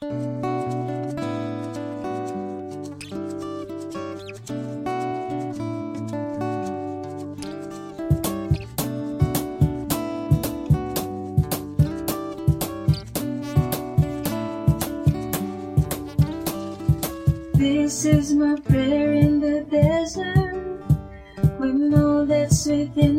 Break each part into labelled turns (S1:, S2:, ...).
S1: This is my prayer in the desert, when all that's within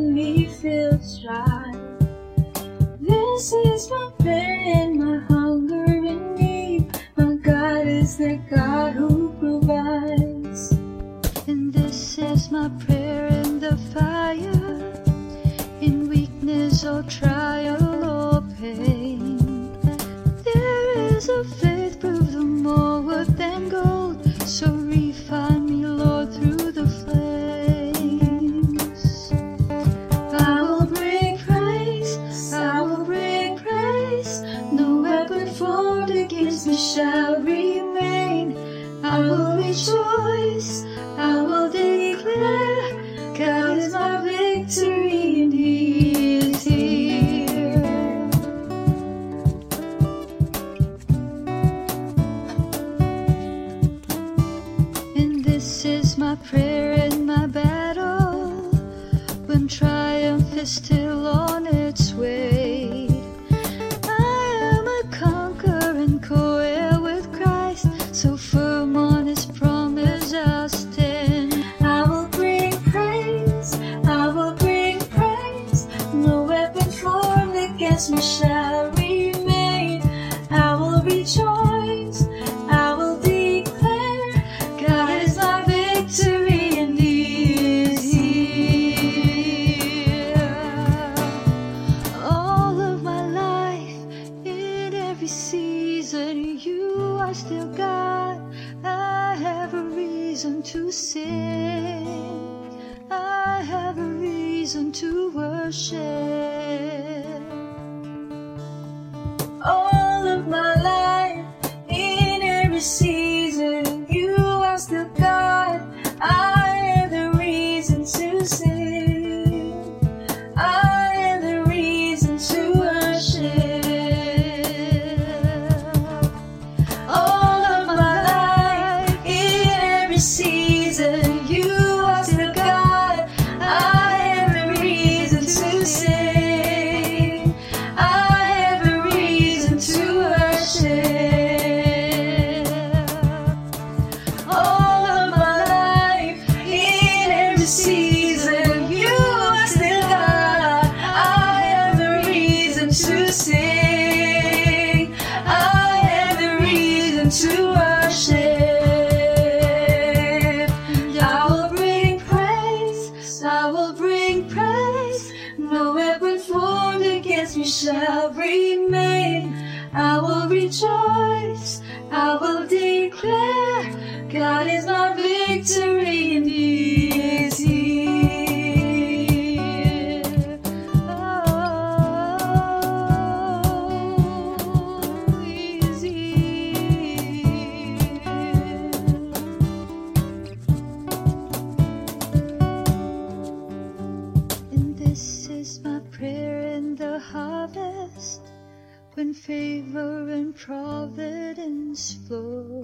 S1: river and
S2: Providence flow.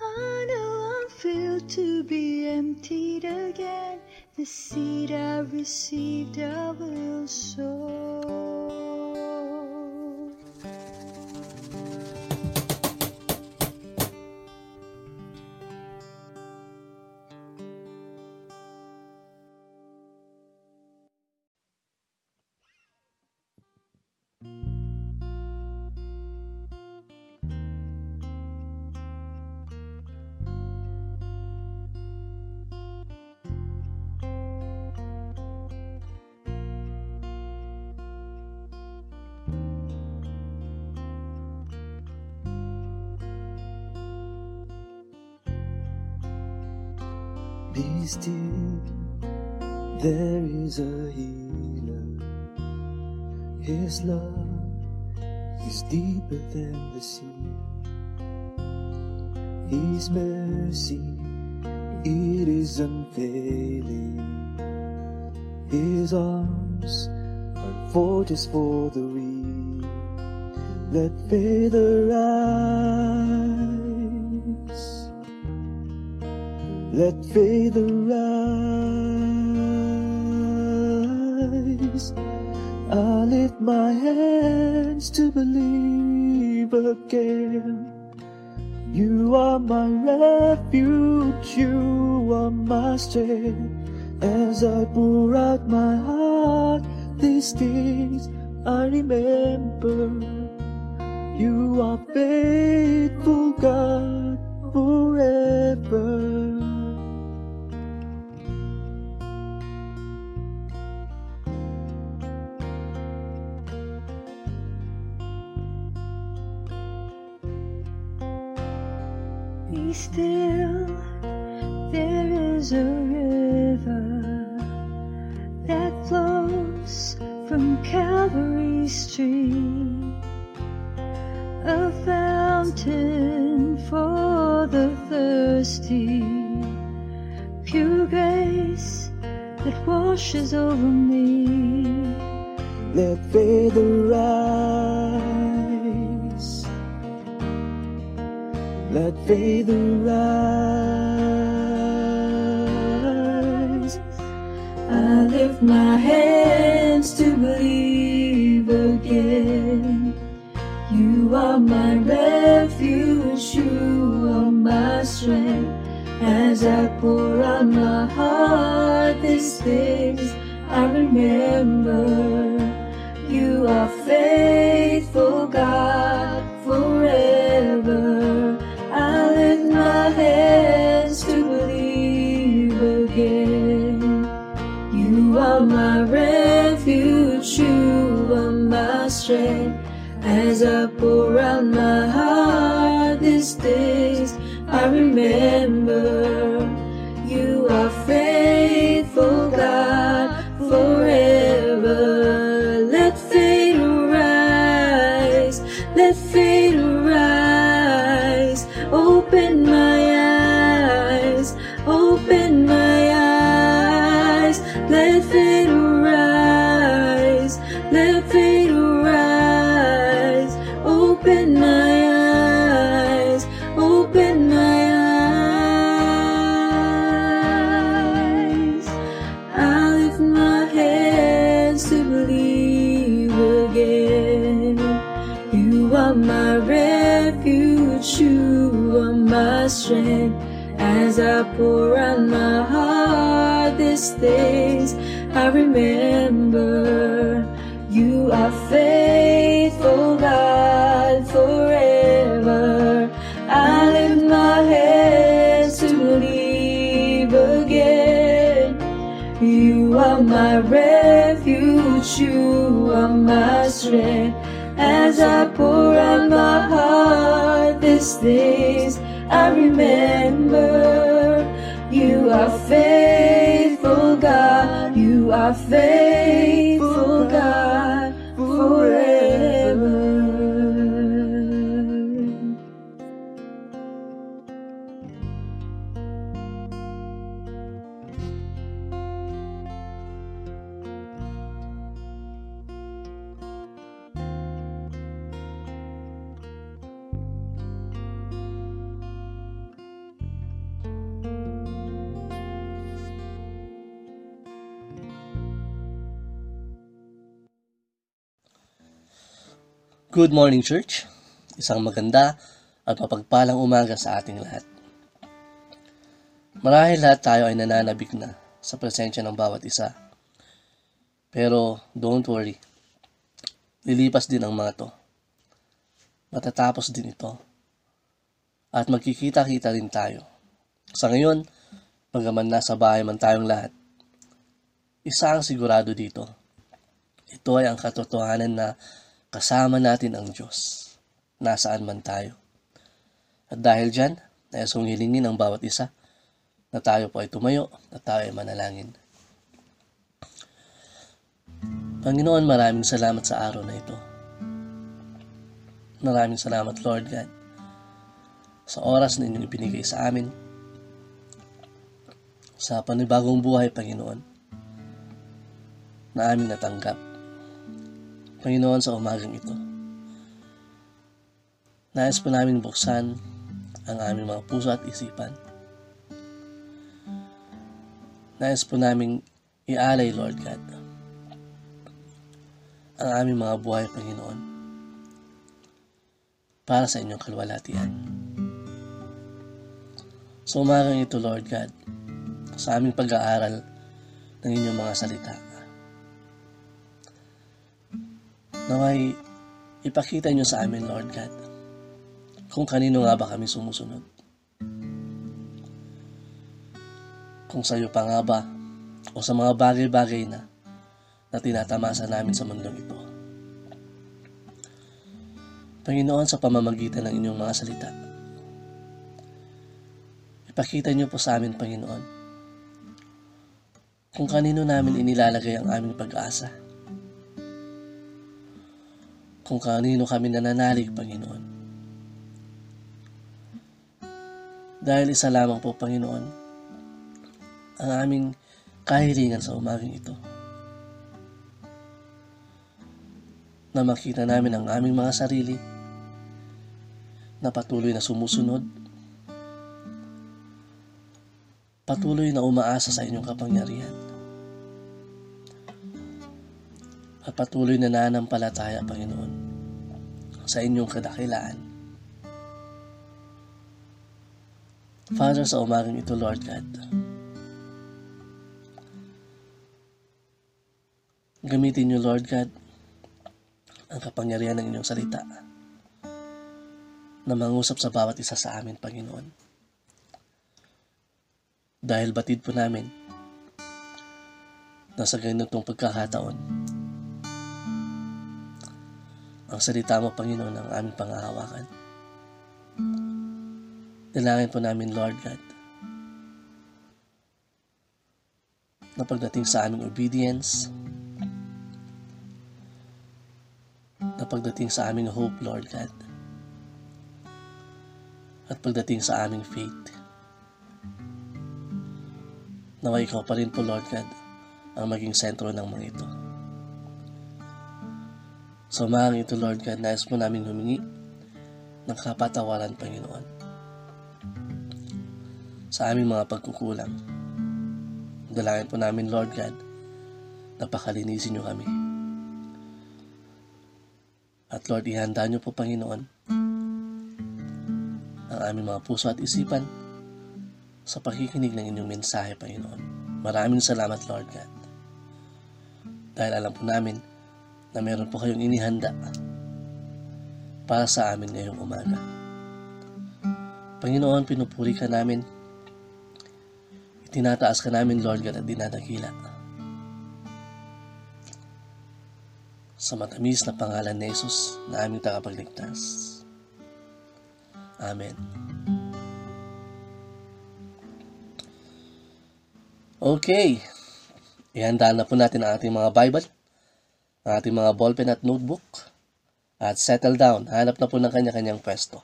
S2: I know I'm filled to be emptied again. The seed I received, I will sow.
S3: still, there is a healer. His love is deeper than the sea. His mercy, it is unfailing. His arms are fortress for the weak. Let faith arise. Let faith arise. I lift my hands to believe again. You are my refuge, you are my strength. As I pour out my heart, these things I remember. You are faithful, God, forever.
S2: Still, there is a river that flows from Calvary's tree, a fountain for the thirsty, pure grace that washes over me.
S3: Let faith arise. Faith arise.
S1: I lift my hands to believe again. You are my refuge, you are my strength. As I pour out my heart, these things I remember. You are faithful, God, strength. As I pour out my heart, these days I remember. Things I remember. You are faithful, God. You are faithful,
S4: Good morning, church. Isang maganda at mapagpalang umaga sa ating lahat. Marahil lahat tayo ay nananabik na sa presensya ng bawat isa. Pero don't worry. Lilipas din ang mga to. Matatapos din ito. At magkikita-kita rin tayo. Sa ngayon, bagaman nasa bahay man tayong lahat, isa ang sigurado dito. Ito ay ang katotohanan na kasama natin ang Diyos, nasaan man tayo. At dahil dyan, nais kong hilingin ang bawat isa na tayo po ay tumayo, na tayo ay manalangin. Panginoon, maraming salamat sa araw na ito. Maraming salamat, Lord God, sa oras na inyong ibinigay sa amin, sa panibagong buhay, Panginoon, na aming natanggap. Panginoon, sa umagang ito, Nais po namin buksan ang aming mga puso at isipan. Nais po namin ialay, Lord God, ang aming mga buhay, Panginoon, para sa inyong kalwalatian. Sa umagang ito, Lord God, sa aming pag-aaral ng inyong mga salita, naway ipakita nyo sa amin, Lord God, kung kanino nga ba kami sumusunod. Kung sa iyo pa nga ba o sa mga bagay-bagay na na tinatamasa namin sa mundong ito. Panginoon, sa pamamagitan ng inyong mga salita, ipakita niyo po sa amin, Panginoon, kung kanino namin inilalagay ang aming pag-asa. Kung kanino kami nananalig, Panginoon. Dahil isa lamang po, Panginoon, ang aming kahilingan sa umagang ito. Na makita namin ang aming mga sarili na patuloy na sumusunod, patuloy na umaasa sa inyong kapangyarihan, at patuloy na nanampalataya, Panginoon, sa inyong kadakilaan. Father, sa umagang ito, Lord God, Gamitin niyo, Lord God, ang kapangyarihan ng inyong salita na mangusap sa bawat isa sa amin, Panginoon. Dahil batid po namin na sa ganitong pagkakataon, ang salita mo, Panginoon, ang aming pangahawakan. Dalangin po namin, Lord God, na pagdating sa aming obedience, na pagdating sa aming hope, Lord God, at pagdating sa aming faith. Nawa ikaw pa rin po, Lord God, ang maging sentro ng mga ito. Sa so, umagang ito, Lord God, nais mo namin humingi ng kapatawaran, Panginoon, sa aming mga pagkukulang. Dalangin po namin, Lord God, na pakalinisin niyo kami. At Lord, ihanda niyo po, Panginoon, ang aming mga puso at isipan sa pakikinig ng inyong mensahe, Panginoon. Maraming salamat, Lord God. Dahil alam po namin na meron po kayong inihanda para sa amin ngayong umaga. Panginoon, pinupuri ka namin. Itinataas ka namin, Lord God, at dinadakila. sa matamis na pangalan ni Jesus na aming tagapagligtas. Amen. Okay. Ihanda na po natin ang ating mga Bible, ang ating mga ballpen at notebook, at settle down. Hanap na po ng kanya-kanyang pwesto.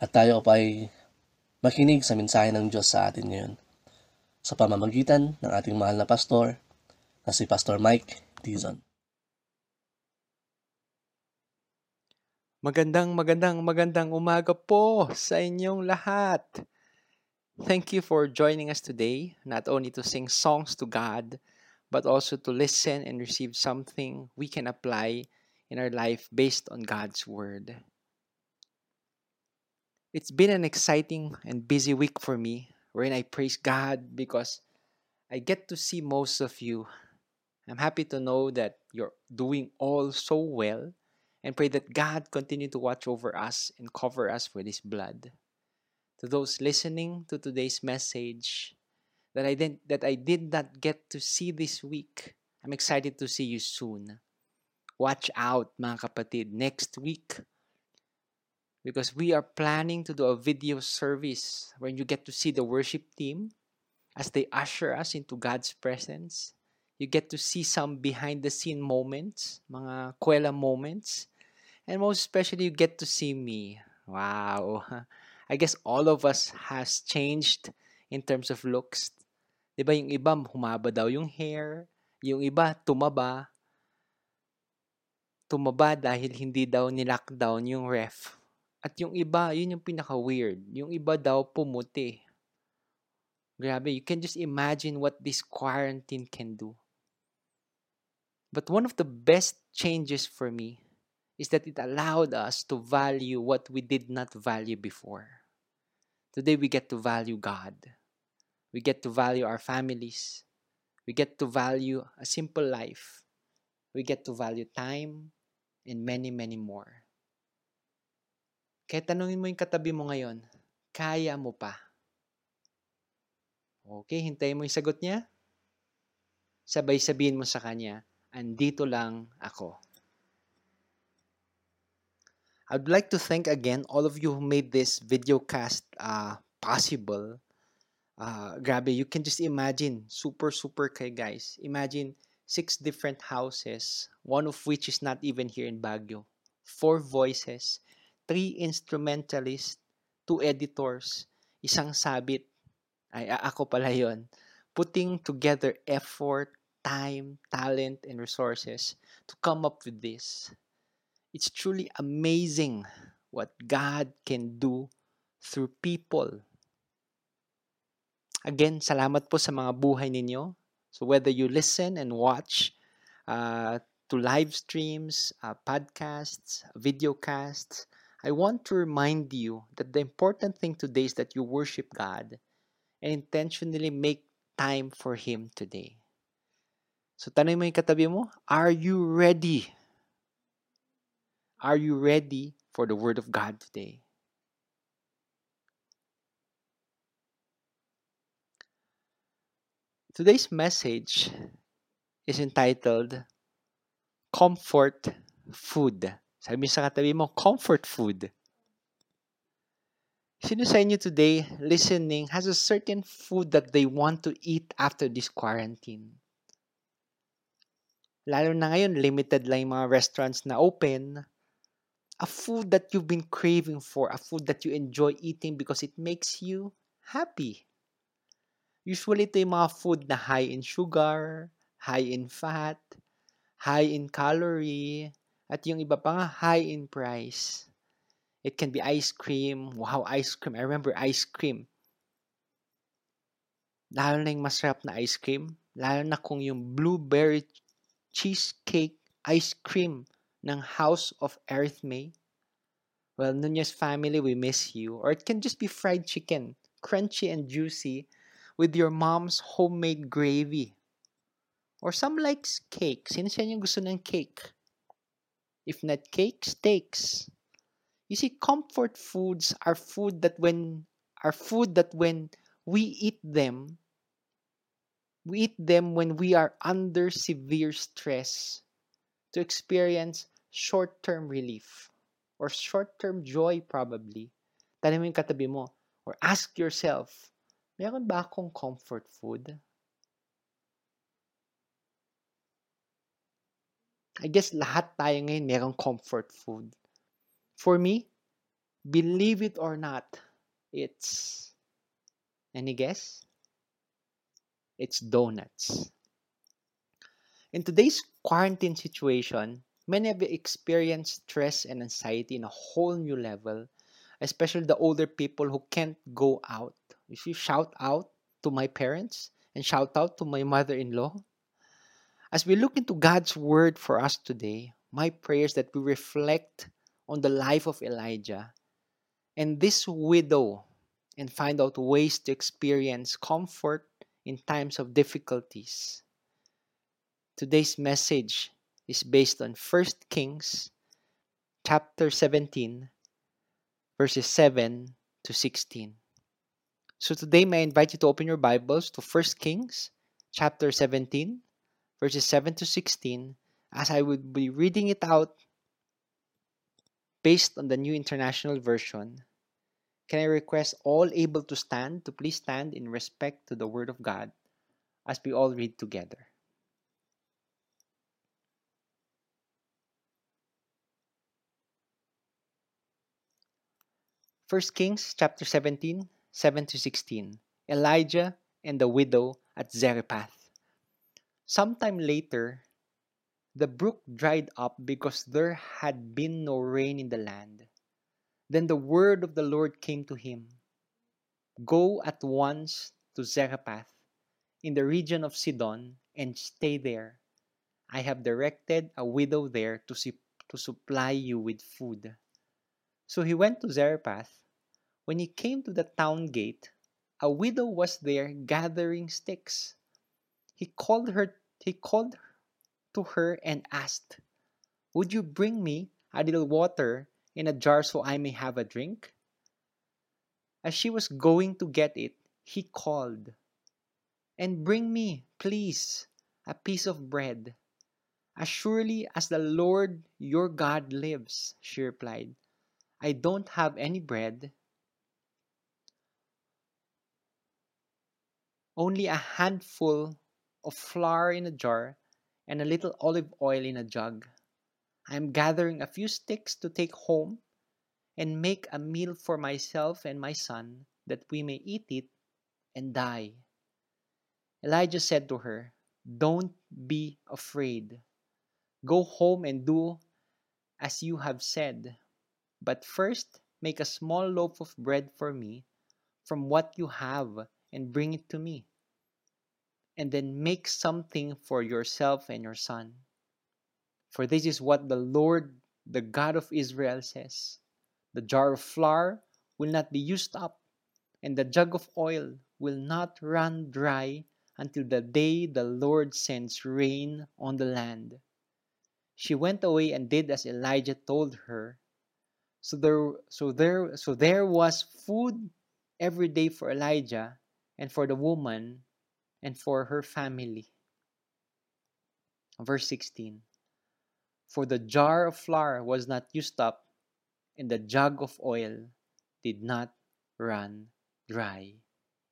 S4: At tayo pa ay makinig sa mensahe ng Diyos sa atin ngayon sa pamamagitan ng ating mahal na pastor na si Pastor Mike Dizon.
S5: Magandang magandang magandang umaga po sa inyong lahat. Thank you for joining us today, not only to sing songs to God, but also to listen and receive something we can apply in our life based on God's Word. It's been an exciting and busy week for me wherein I praise God because I get to see most of you. I'm happy to know that you're doing all so well and pray that God continue to watch over us and cover us with His blood. To those listening to today's message that I did that I did not get to see this week, I'm excited to see you soon. Watch out mga kapatid next week because we are planning to do a video service where you get to see the worship team as they usher us into God's presence. You get to see some behind the scene moments, mga kwela moments. And most especially, you get to see me. Wow. I guess all of us has changed in terms of looks. Diba yung iba humaba daw yung hair, yung iba tumaba. Tumaba dahil hindi daw ni-lockdown yung ref At yung iba, yun yung pinaka-weird. Yung iba daw pumuti. Grabe, you can just imagine what this quarantine can do. But one of the best changes for me is that it allowed us to value what we did not value before. Today we get to value God. We get to value our families. We get to value a simple life. We get to value time and many, many more. Kaya tanungin mo yung katabi mo ngayon, kaya mo pa? Okay, hintayin mo yung sagot niya. Sabay sabihin mo sa kanya, andito lang ako. I'd like to thank again all of you who made this video cast uh, possible. Uh, grabe, you can just imagine, super, super kay guys. Imagine six different houses, one of which is not even here in Baguio. Four voices, three instrumentalists, two editors, isang sabit, ay ako pala yon putting together effort, time, talent, and resources to come up with this. It's truly amazing what God can do through people. Again, salamat po sa mga buhay ninyo. So whether you listen and watch uh, to live streams, uh, podcasts, videocasts, I want to remind you that the important thing today is that you worship God and intentionally make time for Him today. So tanong mo yung katabi mo, are you ready? Are you ready for the Word of God today? Today's message is entitled Comfort Food. Sabi sa katabi mo, comfort food. Sino sa inyo today listening has a certain food that they want to eat after this quarantine? Lalo na ngayon, limited lang yung mga restaurants na open. A food that you've been craving for, a food that you enjoy eating because it makes you happy. Usually, ito yung mga food na high in sugar, high in fat, high in calorie, at yung iba pa nga, high in price. It can be ice cream. Wow, ice cream. I remember ice cream. Lalo na yung masarap na ice cream. Lalo na kung yung blueberry cheesecake ice cream ng House of Earth May. Well, Nunez family, we miss you. Or it can just be fried chicken, crunchy and juicy, with your mom's homemade gravy. Or some likes cake. Sino sa inyo gusto ng cake? If not cake, steaks. You see, comfort foods are food that when are food that when we eat them, we eat them when we are under severe stress to experience short-term relief or short-term joy probably. Tanong katabi mo or ask yourself, meron ba akong comfort food? I guess lahat tayo ngayon merong comfort food. For me, believe it or not, it's any guess? It's donuts. In today's quarantine situation, many have experienced stress and anxiety in a whole new level, especially the older people who can't go out. You shout out to my parents and shout out to my mother in law, as we look into God's word for us today, my prayer is that we reflect on the life of Elijah and this widow and find out ways to experience comfort in times of difficulties. Today's message is based on 1 Kings chapter 17 verses 7 to 16. So today may I invite you to open your Bibles to 1 Kings chapter 17 verses 7 to 16 as I would be reading it out based on the New International Version. Can I request all able to stand to please stand in respect to the Word of God as we all read together? First Kings chapter 17, 7 to 16. Elijah and the widow at Zarephath. Sometime later, the brook dried up because there had been no rain in the land. Then the word of the Lord came to him Go at once to Zarephath in the region of Sidon and stay there. I have directed a widow there to, to supply you with food. So he went to Zarephath. When he came to the town gate, a widow was there gathering sticks. He called her he called to her and asked, Would you bring me a little water in a jar so I may have a drink? As she was going to get it, he called, And bring me, please, a piece of bread. As surely as the Lord your God lives, she replied, I don't have any bread, only a handful of flour in a jar and a little olive oil in a jug. I am gathering a few sticks to take home and make a meal for myself and my son, that we may eat it and die. Elijah said to her, Don't be afraid. Go home and do as you have said. But first, make a small loaf of bread for me from what you have and bring it to me. And then make something for yourself and your son. For this is what the Lord, the God of Israel, says The jar of flour will not be used up, and the jug of oil will not run dry until the day the Lord sends rain on the land. She went away and did as Elijah told her. So there, so there, so there was food every day for Elijah and for the woman and for her family. Verse 16 For the jar of flour was not used up, and the jug of oil did not run dry,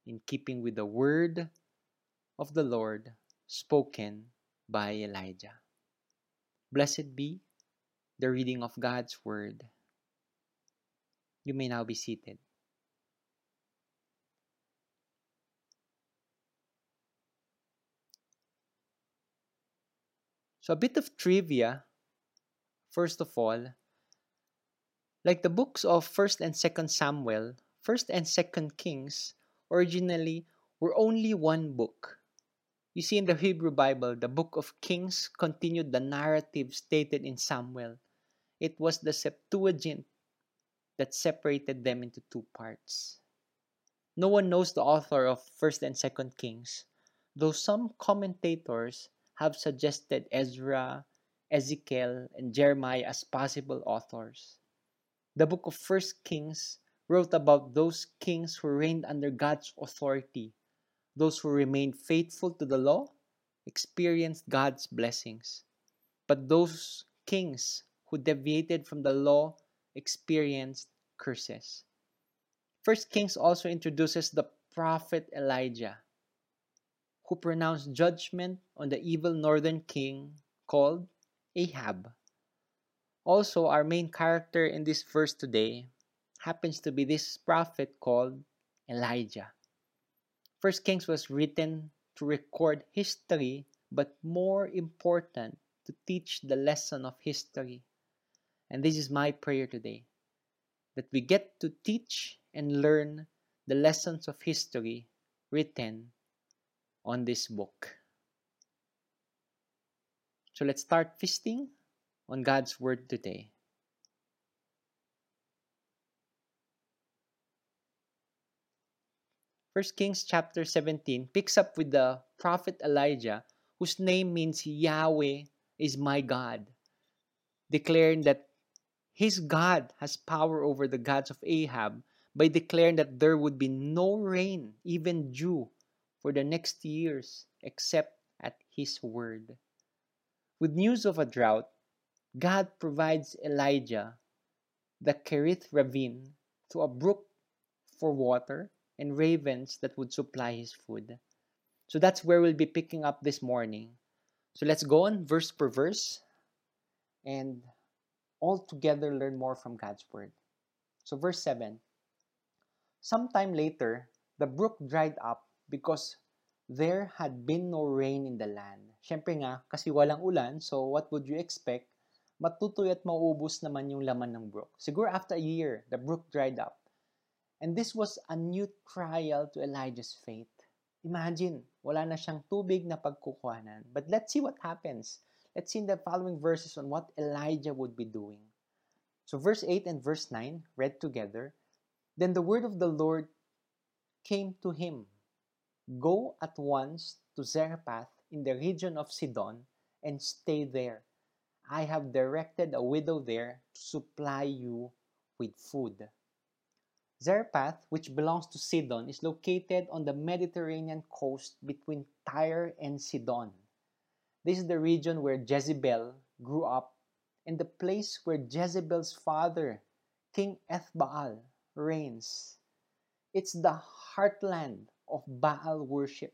S5: in keeping with the word of the Lord spoken by Elijah. Blessed be the reading of God's word. You may now be seated. So, a bit of trivia, first of all. Like the books of 1st and 2nd Samuel, 1st and 2nd Kings originally were only one book. You see, in the Hebrew Bible, the book of Kings continued the narrative stated in Samuel. It was the Septuagint that separated them into two parts. No one knows the author of 1st and 2nd Kings, though some commentators have suggested Ezra, Ezekiel, and Jeremiah as possible authors. The book of 1st Kings wrote about those kings who reigned under God's authority. Those who remained faithful to the law experienced God's blessings. But those kings who deviated from the law experienced curses. First Kings also introduces the prophet Elijah, who pronounced judgment on the evil northern king called Ahab. Also, our main character in this verse today happens to be this prophet called Elijah. First Kings was written to record history, but more important, to teach the lesson of history. And this is my prayer today that we get to teach and learn the lessons of history written on this book. So let's start feasting on God's Word today. First Kings chapter 17 picks up with the prophet Elijah, whose name means Yahweh is my God, declaring that his God has power over the gods of Ahab by declaring that there would be no rain, even dew, for the next years except at his word. With news of a drought, God provides Elijah the Kerith ravine to a brook for water and ravens that would supply his food. So that's where we'll be picking up this morning. So let's go on verse per verse and all together learn more from God's word. So verse 7. Sometime later, the brook dried up because there had been no rain in the land. Siyempre nga, kasi walang ulan, so what would you expect? matutoy at mauubos naman yung laman ng brook. Siguro after a year, the brook dried up. And this was a new trial to Elijah's faith. Imagine, wala na siyang tubig na pagkukuhanan. But let's see what happens. Let's see in the following verses on what Elijah would be doing. So verse 8 and verse 9, read together. Then the word of the Lord came to him. Go at once to Zarephath in the region of Sidon and stay there. I have directed a widow there to supply you with food. Zarephath, which belongs to Sidon, is located on the Mediterranean coast between Tyre and Sidon. This is the region where Jezebel grew up and the place where Jezebel's father, King Ethbaal, reigns. It's the heartland of Baal worship.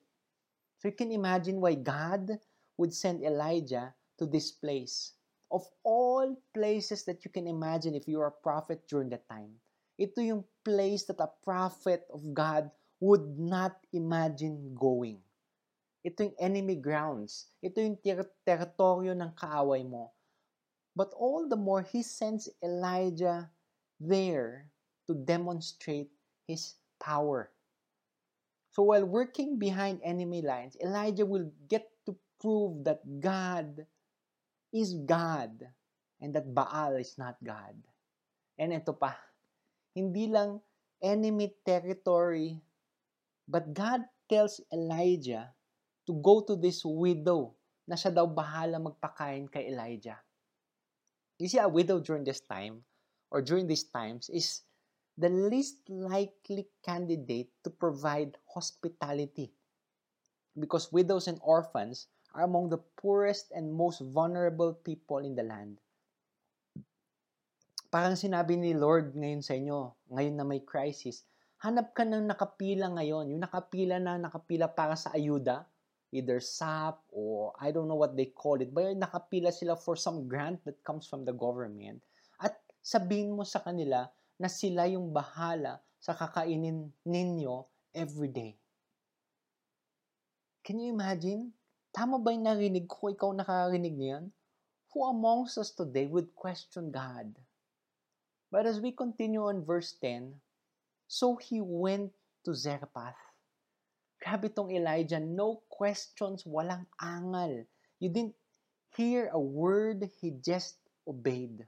S5: So you can imagine why God would send Elijah to this place. Of all places that you can imagine if you are a prophet during that time, ito yung place that a prophet of God would not imagine going. Ito yung enemy grounds. Ito yung ter- teritoryo ng kaaway mo. But all the more, he sends Elijah there to demonstrate his power. So while working behind enemy lines, Elijah will get to prove that God is God and that Baal is not God. And ito pa, hindi lang enemy territory, but God tells Elijah to go to this widow na siya daw bahala magpakain kay Elijah. You see, a widow during this time, or during these times, is the least likely candidate to provide hospitality. Because widows and orphans are among the poorest and most vulnerable people in the land. Parang sinabi ni Lord ngayon sa inyo, ngayon na may crisis, hanap ka ng nakapila ngayon, yung nakapila na nakapila para sa ayuda, either SAP or I don't know what they call it, but nakapila sila for some grant that comes from the government. At sabihin mo sa kanila na sila yung bahala sa kakainin ninyo every day. Can you imagine? Tama ba yung narinig ko? Ikaw nakarinig niyan? Who amongst us today would question God? But as we continue on verse 10, so he went to Zarephath. Grabe tong Elijah, no questions, walang angal. You didn't hear a word, he just obeyed.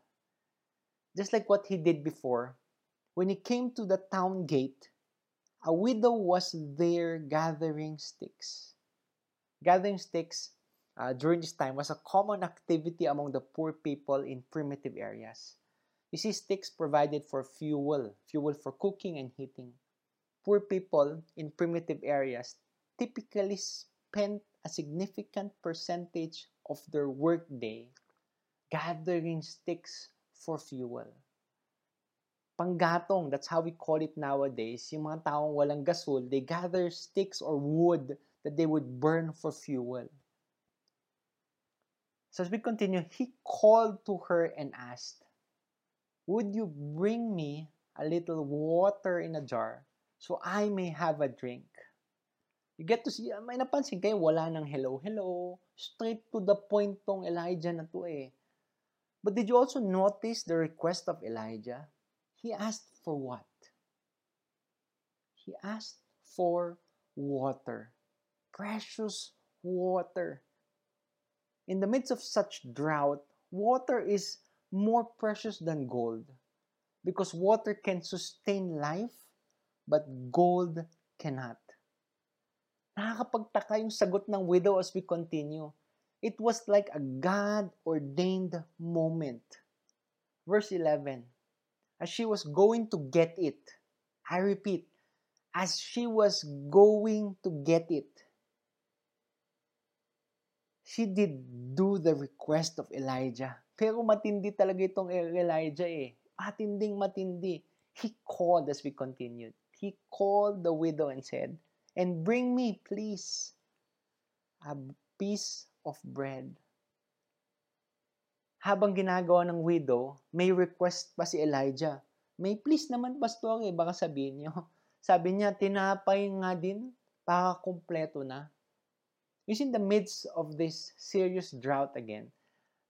S5: Just like what he did before, when he came to the town gate, a widow was there gathering sticks. Gathering sticks uh, during this time was a common activity among the poor people in primitive areas. You see, sticks provided for fuel, fuel for cooking and heating. Poor people in primitive areas typically spent a significant percentage of their workday gathering sticks for fuel. Panggatong, that's how we call it nowadays. Yung mga taong walang gasol, they gather sticks or wood that they would burn for fuel. So as we continue, he called to her and asked, Would you bring me a little water in a jar so I may have a drink? You get to see, may napansin kayo, wala nang hello, hello. Straight to the point tong Elijah na to eh. But did you also notice the request of Elijah? He asked for what? He asked for water. Precious water. In the midst of such drought, water is more precious than gold because water can sustain life, but gold cannot. Nakakapagtaka yung sagot ng widow as we continue. It was like a God-ordained moment. Verse 11, as she was going to get it, I repeat, as she was going to get it, she did do the request of Elijah. Pero matindi talaga itong Elijah eh. Matinding matindi. He called as we continued. He called the widow and said, And bring me, please, a piece of bread. Habang ginagawa ng widow, may request pa si Elijah. May please naman, pastor, eh, baka sabihin niyo. Sabi niya, tinapay nga din, para kumpleto na. See, in the midst of this serious drought again,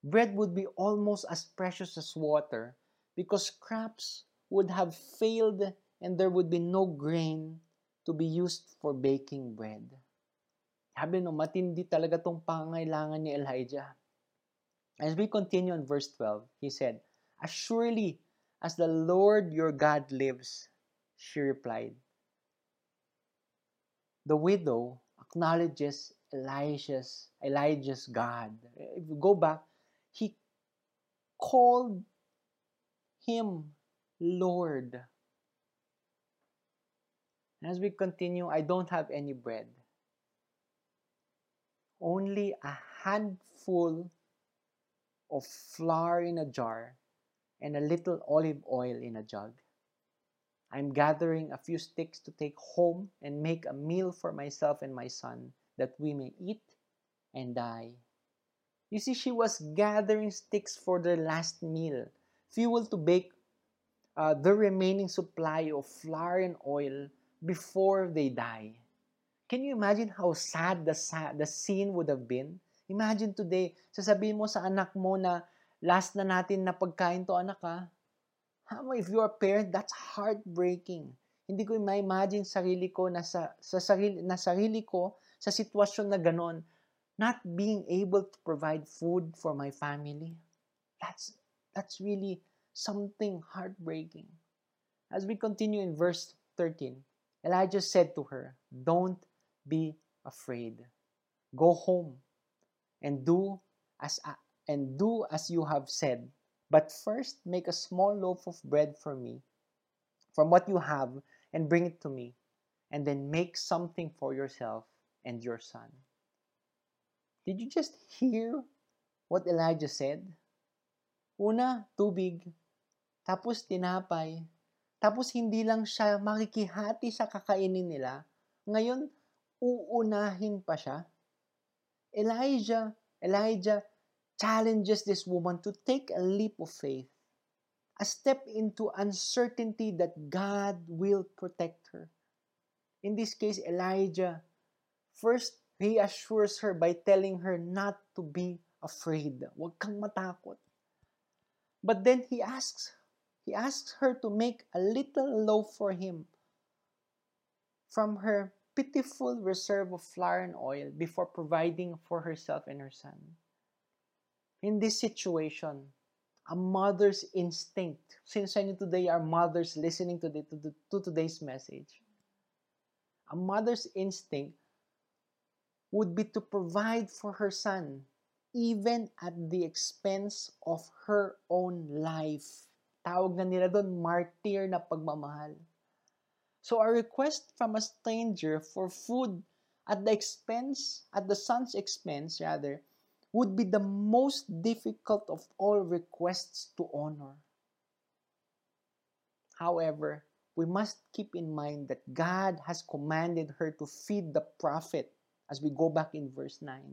S5: bread would be almost as precious as water because crops would have failed and there would be no grain to be used for baking bread. Sabi no, matindi talaga tong pangailangan ni Elijah. As we continue in verse 12, he said, As surely as the Lord your God lives, she replied. The widow acknowledges Elijah's Elijah's God. If you go back, he called him Lord. As we continue, I don't have any bread. Only a handful of flour in a jar and a little olive oil in a jug. I'm gathering a few sticks to take home and make a meal for myself and my son that we may eat and die. You see, she was gathering sticks for their last meal, fuel to bake uh, the remaining supply of flour and oil before they die. Can you imagine how sad the, the scene would have been? Imagine today, sasabihin mo sa anak mo na last na natin na pagkain to anak ha. How, if you're a parent, that's heartbreaking. Hindi ko ma-imagine sarili ko na sa, sa sarili, na sarili ko sa sitwasyon na ganon, not being able to provide food for my family. That's that's really something heartbreaking. As we continue in verse 13, Elijah said to her, Don't be afraid. Go home and do as and do as you have said. But first make a small loaf of bread for me from what you have and bring it to me. And then make something for yourself and your son. Did you just hear what Elijah said? Una, tubig. Tapos tinapay. Tapos hindi lang siya makikihati sa kakainin nila. Ngayon, uunahin pa siya. Elijah, Elijah challenges this woman to take a leap of faith, a step into uncertainty that God will protect her. In this case, Elijah first reassures her by telling her not to be afraid. Huwag kang matakot. But then he asks, he asks her to make a little loaf for him from her pitiful reserve of flour and oil before providing for herself and her son. In this situation, a mother's instinct, since I know today are mothers listening to, to, the, to today's message, a mother's instinct would be to provide for her son even at the expense of her own life. Tawag na nila doon, martyr na pagmamahal. So a request from a stranger for food at the expense, at the son's expense rather, would be the most difficult of all requests to honor. However, we must keep in mind that God has commanded her to feed the prophet as we go back in verse 9.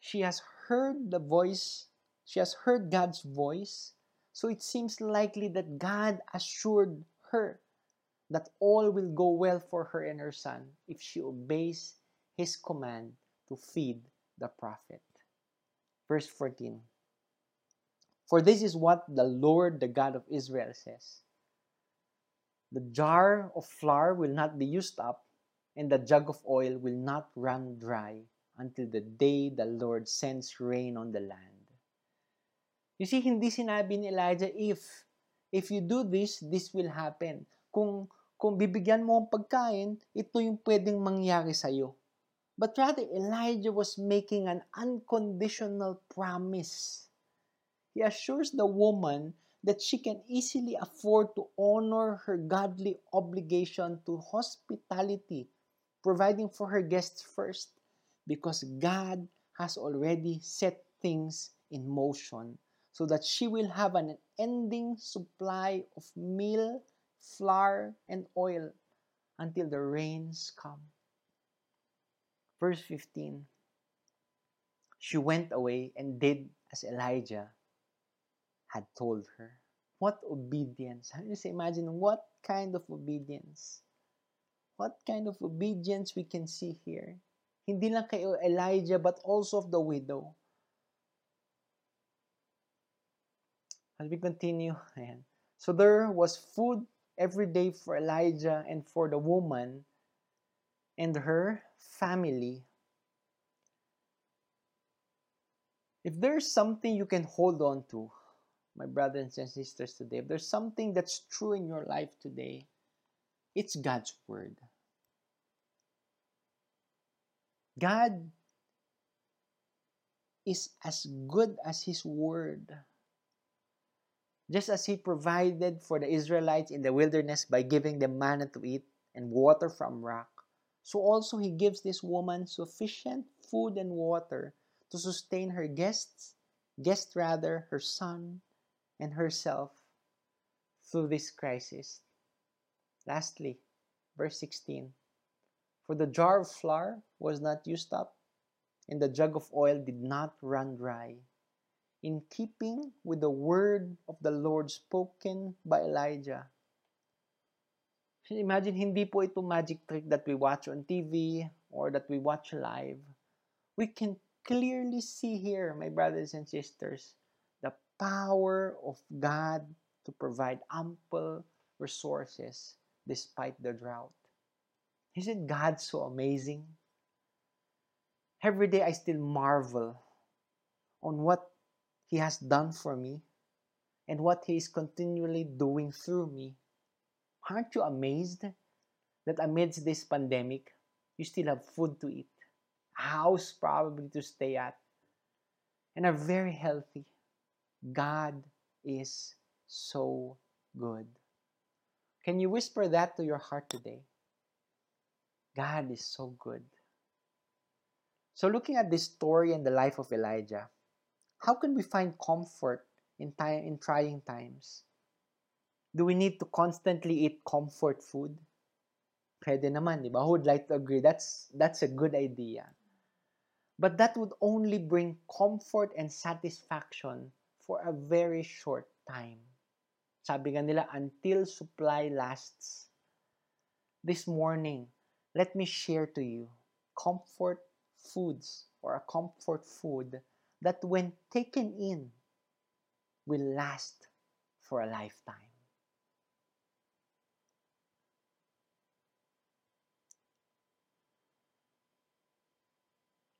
S5: She has heard the voice, she has heard God's voice, so it seems likely that God assured her that all will go well for her and her son if she obeys his command to feed the prophet. Verse 14 For this is what the Lord, the God of Israel, says The jar of flour will not be used up, and the jug of oil will not run dry until the day the Lord sends rain on the land. You see, hindi sinabi ni Elijah, if, if you do this, this will happen. Kung, kung bibigyan mo ang pagkain, ito yung pwedeng mangyari sa'yo. But rather, Elijah was making an unconditional promise. He assures the woman that she can easily afford to honor her godly obligation to hospitality, providing for her guests first, because God has already set things in motion so that she will have an ending supply of meal, flour, and oil until the rains come. Verse 15 She went away and did as Elijah had told her. What obedience? Just imagine what kind of obedience. What kind of obedience we can see here. hindi lang kay Elijah but also of the widow. As we continue, ayan. So there was food every day for Elijah and for the woman and her family. If there's something you can hold on to, my brothers and sisters today, if there's something that's true in your life today, it's God's Word. God is as good as His Word. Just as He provided for the Israelites in the wilderness by giving them manna to eat and water from rock, so also He gives this woman sufficient food and water to sustain her guests, guest rather, her son, and herself through this crisis. Lastly, verse 16 For the jar of flour was not used up, and the jug of oil did not run dry, in keeping with the word of the Lord spoken by Elijah. Imagine, hindi po ito magic trick that we watch on TV or that we watch live. We can clearly see here, my brothers and sisters, the power of God to provide ample resources despite the drought. Isn't God so amazing? Every day I still marvel on what He has done for me and what He is continually doing through me. Aren't you amazed that amidst this pandemic, you still have food to eat, a house probably to stay at, and are very healthy? God is so good. Can you whisper that to your heart today? God is so good. So, looking at this story and the life of Elijah, how can we find comfort in time in trying times? Do we need to constantly eat comfort food? Pwede naman, di ba? Who would like to agree? That's, that's a good idea. But that would only bring comfort and satisfaction for a very short time. Sabi nga nila, until supply lasts. This morning, let me share to you comfort foods or a comfort food that when taken in will last for a lifetime.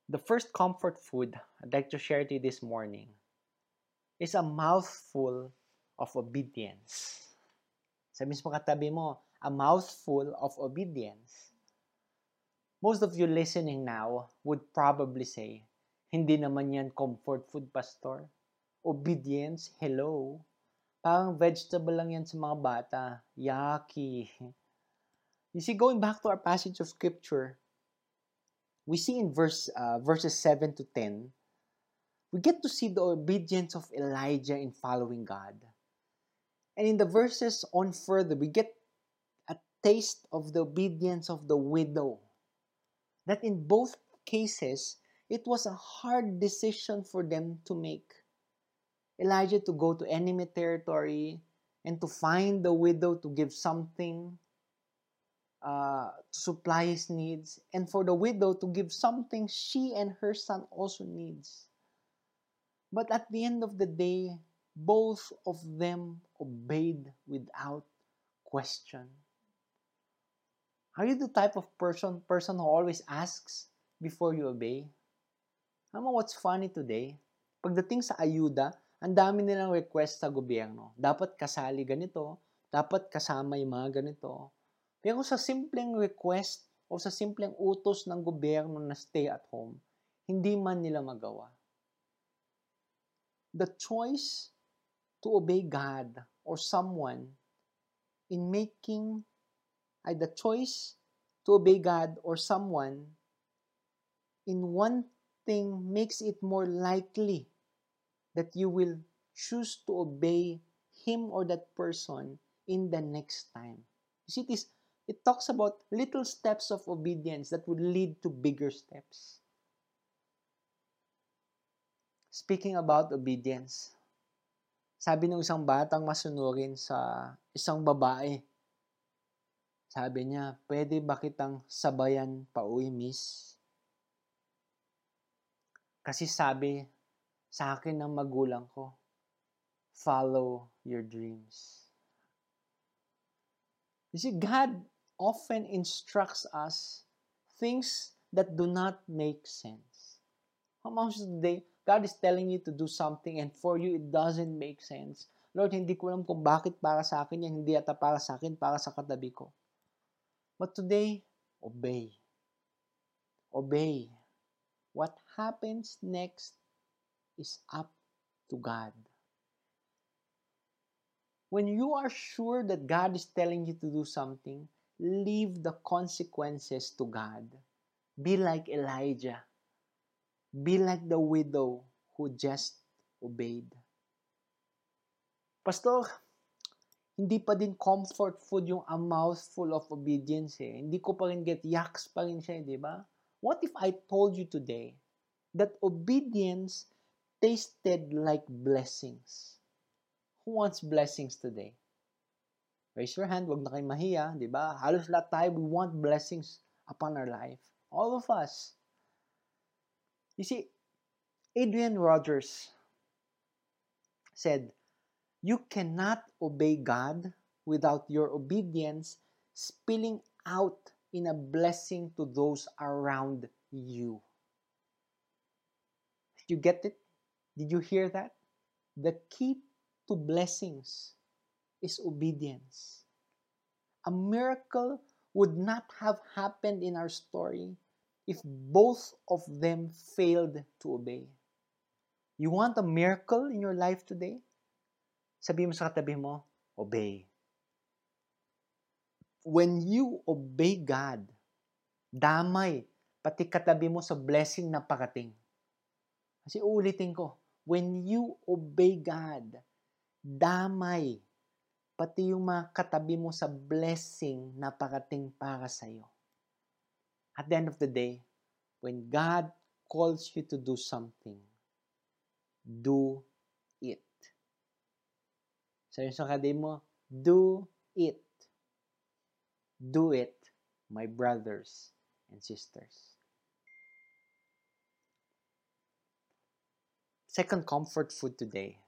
S5: The first comfort food I'd like to share to you this morning is a mouthful of obedience. Sa mismo katabi mo, a mouthful of obedience. Most of you listening now would probably say, hindi naman yan comfort food, pastor. Obedience, hello. Parang vegetable lang yan sa mga bata. Yucky. You see, going back to our passage of scripture, we see in verse uh, verses 7 to 10, we get to see the obedience of Elijah in following God. And in the verses on further, we get a taste of the obedience of the widow. That in both cases, it was a hard decision for them to make. Elijah to go to enemy territory and to find the widow to give something uh, to supply his needs, and for the widow to give something she and her son also needs. But at the end of the day, both of them obeyed without question. Are you the type of person person who always asks before you obey? Alam mo what's funny today? Pagdating sa ayuda, ang dami nilang request sa gobyerno. Dapat kasali ganito, dapat kasama yung mga ganito. Pero sa simpleng request o sa simpleng utos ng gobyerno na stay at home, hindi man nila magawa. The choice to obey God or someone in making ay the choice to obey God or someone in one thing makes it more likely that you will choose to obey him or that person in the next time. You see, it, is, it talks about little steps of obedience that would lead to bigger steps. Speaking about obedience, sabi ng isang batang masunurin sa isang babae, sabi niya, pwede ba kitang sabayan pa uwi, miss? Kasi sabi sa akin ng magulang ko, follow your dreams. You see, God often instructs us things that do not make sense. How much today, God is telling you to do something and for you it doesn't make sense. Lord, hindi ko alam kung bakit para sa akin yan, hindi ata para sa akin, para sa katabi ko. But today, obey. Obey. What happens next is up to God. When you are sure that God is telling you to do something, leave the consequences to God. Be like Elijah. Be like the widow who just obeyed. Pastor, hindi pa din comfort food yung a mouthful of obedience eh. Hindi ko pa rin get yaks pa rin siya, eh, di ba? What if I told you today that obedience tasted like blessings? Who wants blessings today? Raise your hand, wag na kayo mahiya, di ba? Halos lahat tayo, we want blessings upon our life. All of us. You see, Adrian Rogers said, You cannot obey God without your obedience spilling out in a blessing to those around you. You get it? Did you hear that? The key to blessings is obedience. A miracle would not have happened in our story if both of them failed to obey. You want a miracle in your life today? Sabi mo sa katabi mo, obey. When you obey God, damay, pati katabi mo sa blessing na pakating. Kasi uulitin ko, when you obey God, damay, pati yung mga katabi mo sa blessing na pakating para sa'yo. At the end of the day, when God calls you to do something, do it. Sabi sa katabi mo, do it. Do it, my brothers and sisters. Second comfort food today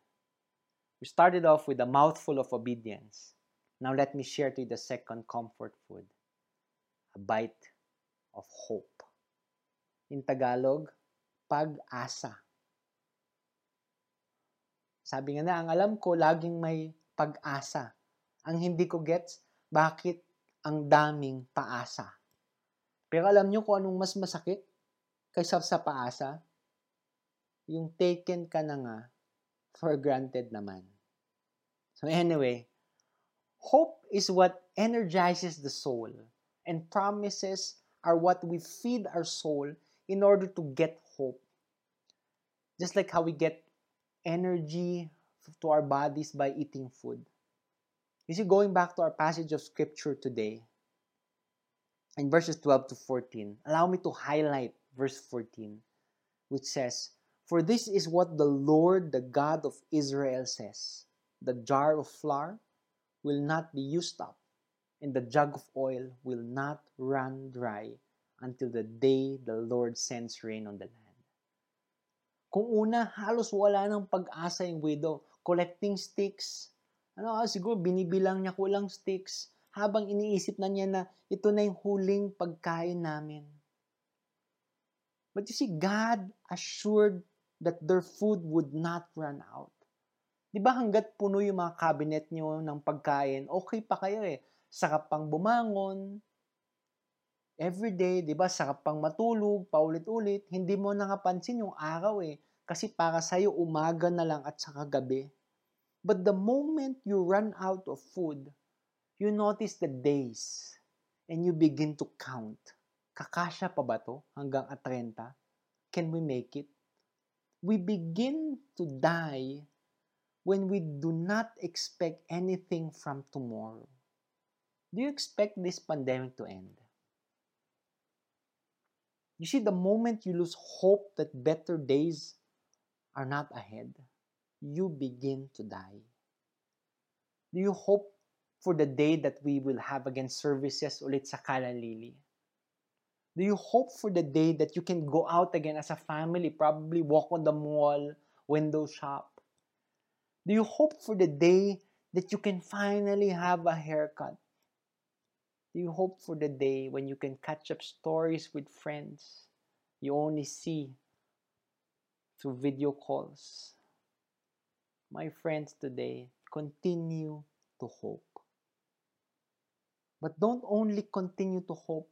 S5: We started off with a mouthful of obedience. Now let me share to you the second comfort food a bite of hope. In Tagalog, pag-asa. Sabi nga na, ang alam ko, laging may pag-asa. Ang hindi ko gets, bakit ang daming paasa? Pero alam nyo kung anong mas masakit kaysa sa paasa? Yung taken ka na nga for granted naman. So anyway, hope is what energizes the soul and promises are what we feed our soul in order to get hope. Just like how we get energy to our bodies by eating food. You see, going back to our passage of scripture today, in verses 12 to 14, allow me to highlight verse 14, which says, For this is what the Lord, the God of Israel, says The jar of flour will not be used up, and the jug of oil will not run dry until the day the Lord sends rain on the land. Kung una, halos wala ng pag-asa yung widow. Collecting sticks. Ano, ah, siguro binibilang niya kulang sticks habang iniisip na niya na ito na yung huling pagkain namin. But you see, God assured that their food would not run out. Di ba hanggat puno yung mga cabinet nyo ng pagkain, okay pa kayo eh. Sarap pang bumangon, everyday, di ba? Sarap pang matulog, paulit-ulit. Hindi mo nakapansin yung araw eh. Kasi para sa'yo, umaga na lang at saka gabi. But the moment you run out of food, you notice the days and you begin to count. Kakasya pa ba to hanggang at 30? Can we make it? We begin to die when we do not expect anything from tomorrow. Do you expect this pandemic to end? You see, the moment you lose hope that better days are not ahead, you begin to die. Do you hope for the day that we will have again services ulit sa Kalalili? Do you hope for the day that you can go out again as a family, probably walk on the mall, window shop? Do you hope for the day that you can finally have a haircut? Do you hope for the day when you can catch up stories with friends you only see through video calls? My friends today, continue to hope. But don't only continue to hope,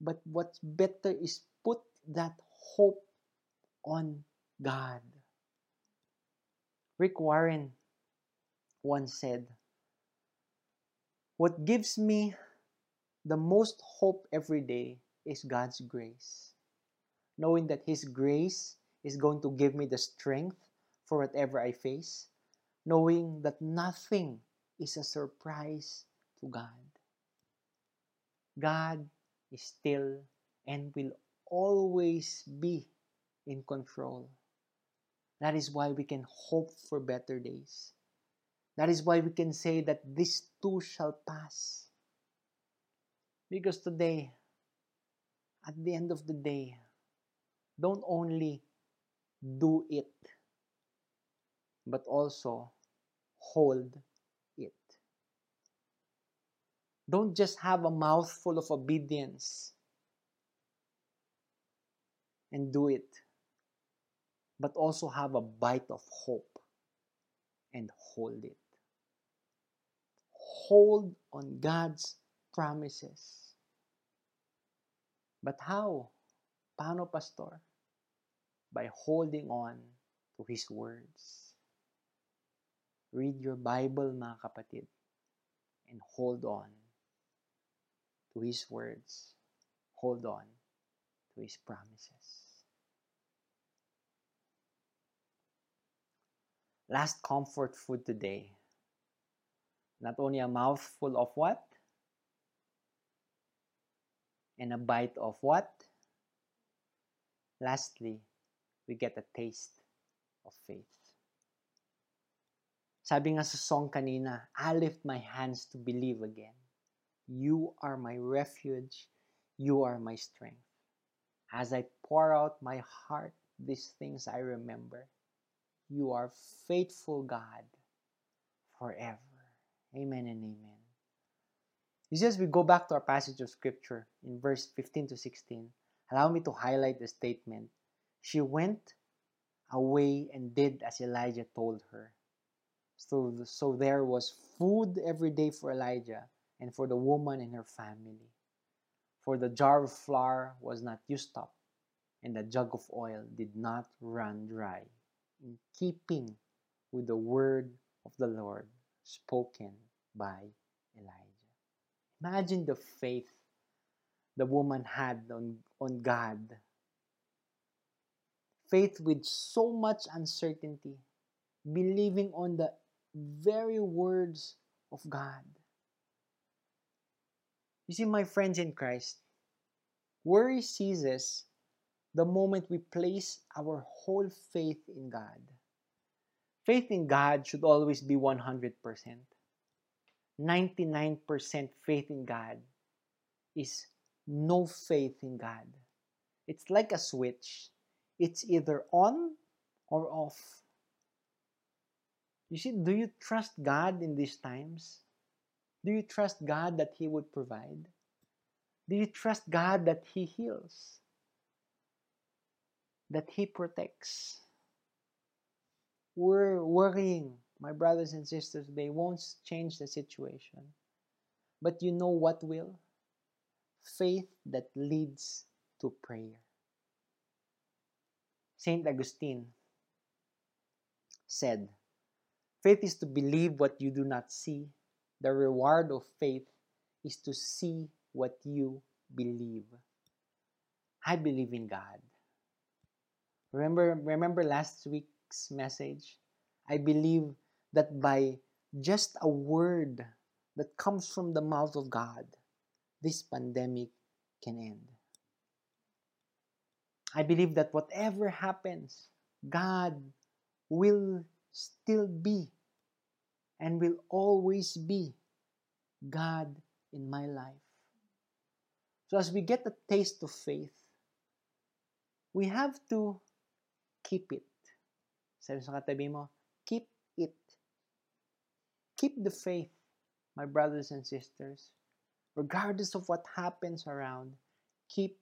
S5: but what's better is put that hope on God. Rick Warren once said, What gives me the most hope every day is God's grace. Knowing that His grace is going to give me the strength for whatever I face. Knowing that nothing is a surprise to God. God is still and will always be in control. That is why we can hope for better days. That is why we can say that this too shall pass. Because today, at the end of the day, don't only do it, but also hold it. Don't just have a mouthful of obedience and do it, but also have a bite of hope and hold it. Hold on God's promises. But how? Paano, Pastor? By holding on to His words. Read your Bible, mga kapatid, and hold on to His words. Hold on to His promises. Last comfort food today. Not only a mouthful of what? And a bite of what? Lastly, we get a taste of faith. Sabi nga sa song kanina, I lift my hands to believe again. You are my refuge. You are my strength. As I pour out my heart, these things I remember. You are faithful, God, forever. Amen and amen. It's just we go back to our passage of scripture in verse 15 to 16. Allow me to highlight the statement. She went away and did as Elijah told her. So, so there was food every day for Elijah and for the woman and her family. For the jar of flour was not used up, and the jug of oil did not run dry, in keeping with the word of the Lord spoken by Elijah. Imagine the faith the woman had on, on God. Faith with so much uncertainty, believing on the very words of God. You see, my friends in Christ, worry ceases the moment we place our whole faith in God. Faith in God should always be 100%. 99% faith in God is no faith in God. It's like a switch. It's either on or off. You see, do you trust God in these times? Do you trust God that He would provide? Do you trust God that He heals? That He protects? We're worrying, my brothers and sisters, they won't change the situation. But you know what will? Faith that leads to prayer. Saint Augustine said, Faith is to believe what you do not see. The reward of faith is to see what you believe. I believe in God. Remember, remember last week's message? I believe that by just a word that comes from the mouth of God, this pandemic can end. I believe that whatever happens, God will still be and will always be God in my life. So as we get a taste of faith, we have to keep it. Sabi sa katabi mo, keep it. Keep the faith, my brothers and sisters. Regardless of what happens around, keep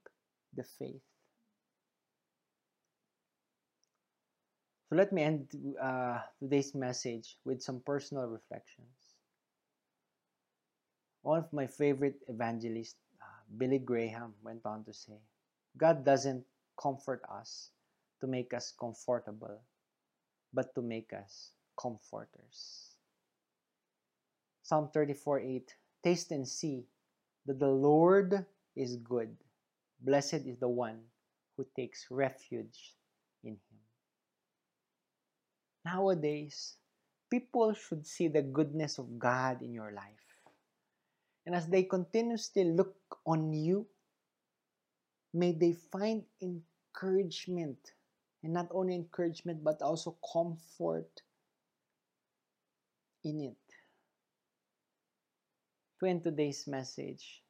S5: the faith. So let me end uh, today's message with some personal reflections. One of my favorite evangelists, uh, Billy Graham, went on to say, God doesn't comfort us to make us comfortable, but to make us comforters. Psalm 34 8 Taste and see that the Lord is good. Blessed is the one who takes refuge in him. Nowadays, people should see the goodness of God in your life. And as they continuously look on you, may they find encouragement. And not only encouragement, but also comfort in it. To end today's message,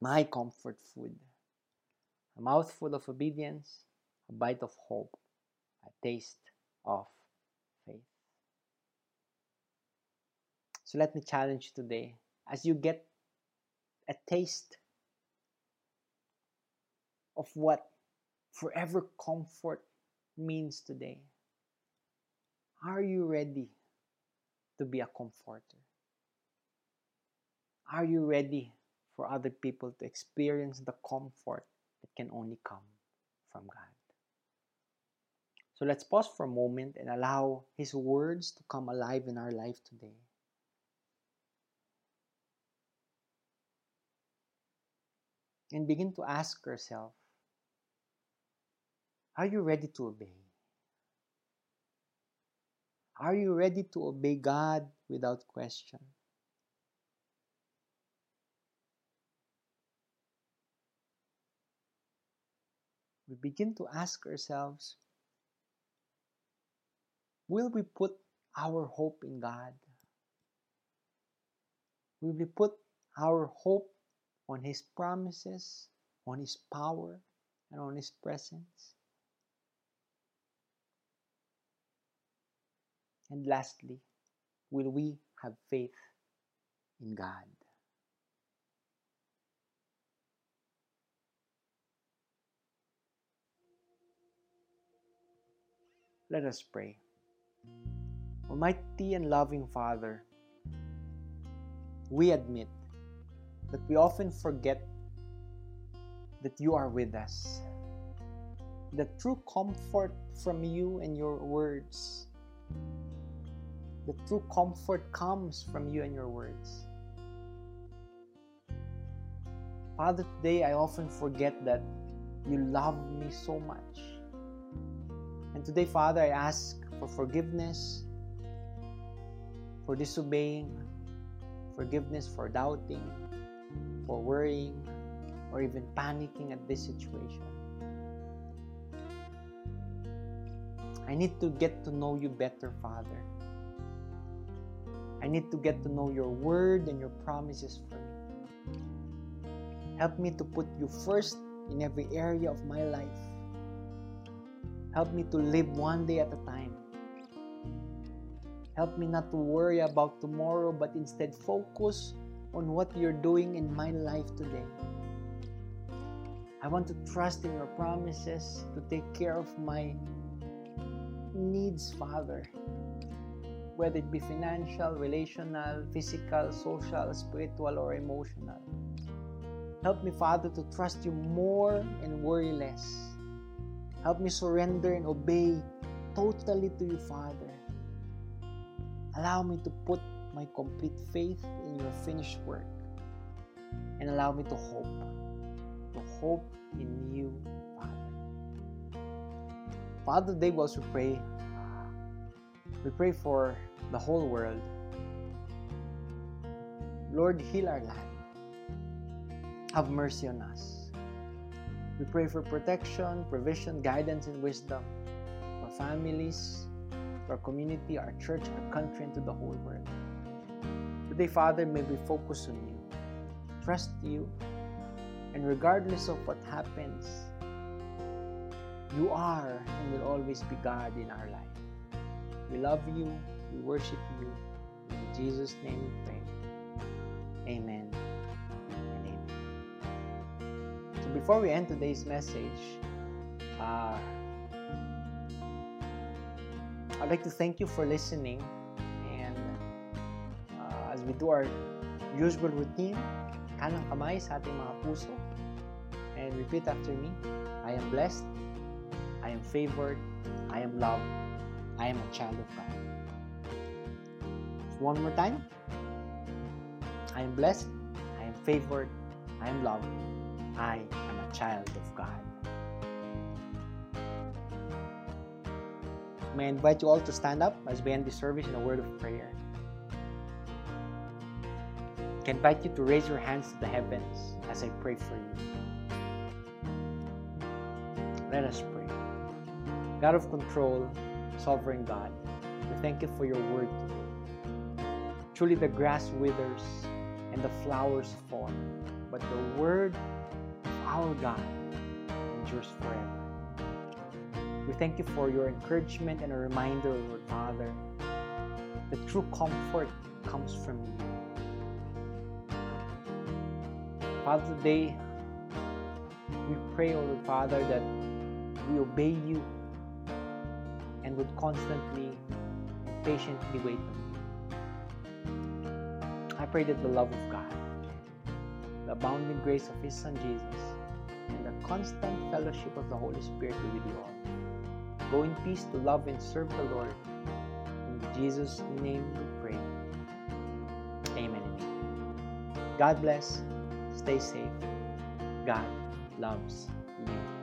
S5: my comfort food, a mouthful of obedience, a bite of hope, a taste of faith. So let me challenge you today as you get a taste of what forever comfort means today. Are you ready to be a comforter? Are you ready for other people to experience the comfort that can only come from God? So let's pause for a moment and allow His words to come alive in our life today. And begin to ask yourself Are you ready to obey? Are you ready to obey God without question? We begin to ask ourselves Will we put our hope in God? Will we put our hope on His promises, on His power, and on His presence? And lastly, will we have faith in God? Let us pray. Almighty and loving Father, we admit that we often forget that you are with us. The true comfort from you and your words. The true comfort comes from you and your words. Father, today I often forget that you love me so much. And today, Father, I ask for forgiveness for disobeying, forgiveness for doubting, for worrying, or even panicking at this situation. I need to get to know you better, Father. I need to get to know your word and your promises for me. Help me to put you first in every area of my life. Help me to live one day at a time. Help me not to worry about tomorrow, but instead focus on what you're doing in my life today. I want to trust in your promises to take care of my needs, Father. Whether it be financial, relational, physical, social, spiritual, or emotional. Help me, Father, to trust you more and worry less. Help me surrender and obey totally to you, Father. Allow me to put my complete faith in your finished work. And allow me to hope. To hope in you, Father. Father, today we also pray. We pray for the whole world. Lord, heal our land. Have mercy on us. We pray for protection, provision, guidance, and wisdom for families, our community, our church, our country, and to the whole world. Today, Father, may we focus on you. trust you. And regardless of what happens, you are and will always be God in our life. We love you. We worship you. In Jesus' name we pray. Amen and amen. So before we end today's message, uh, I'd like to thank you for listening. And uh, as we do our usual routine, kanang kamay sa ating mga puso. And repeat after me. I am blessed. I am favored. I am loved. I am a child of God. One more time. I am blessed. I am favored. I am loved. I am a child of God. May I invite you all to stand up as we end the service in a word of prayer. I invite you to raise your hands to the heavens as I pray for you. Let us pray. God of control, sovereign God, we thank you for your word today. Truly, the grass withers and the flowers fall, but the word of our God endures forever. Thank you for your encouragement and a reminder, Lord Father, the true comfort comes from you. Father, today we pray, Lord Father, that we obey you and would constantly and patiently wait on you. I pray that the love of God, the abounding grace of His Son Jesus, and the constant fellowship of the Holy Spirit be with you all. Go in peace to love and serve the Lord. In Jesus' name we pray. Amen. God bless. Stay safe. God loves you.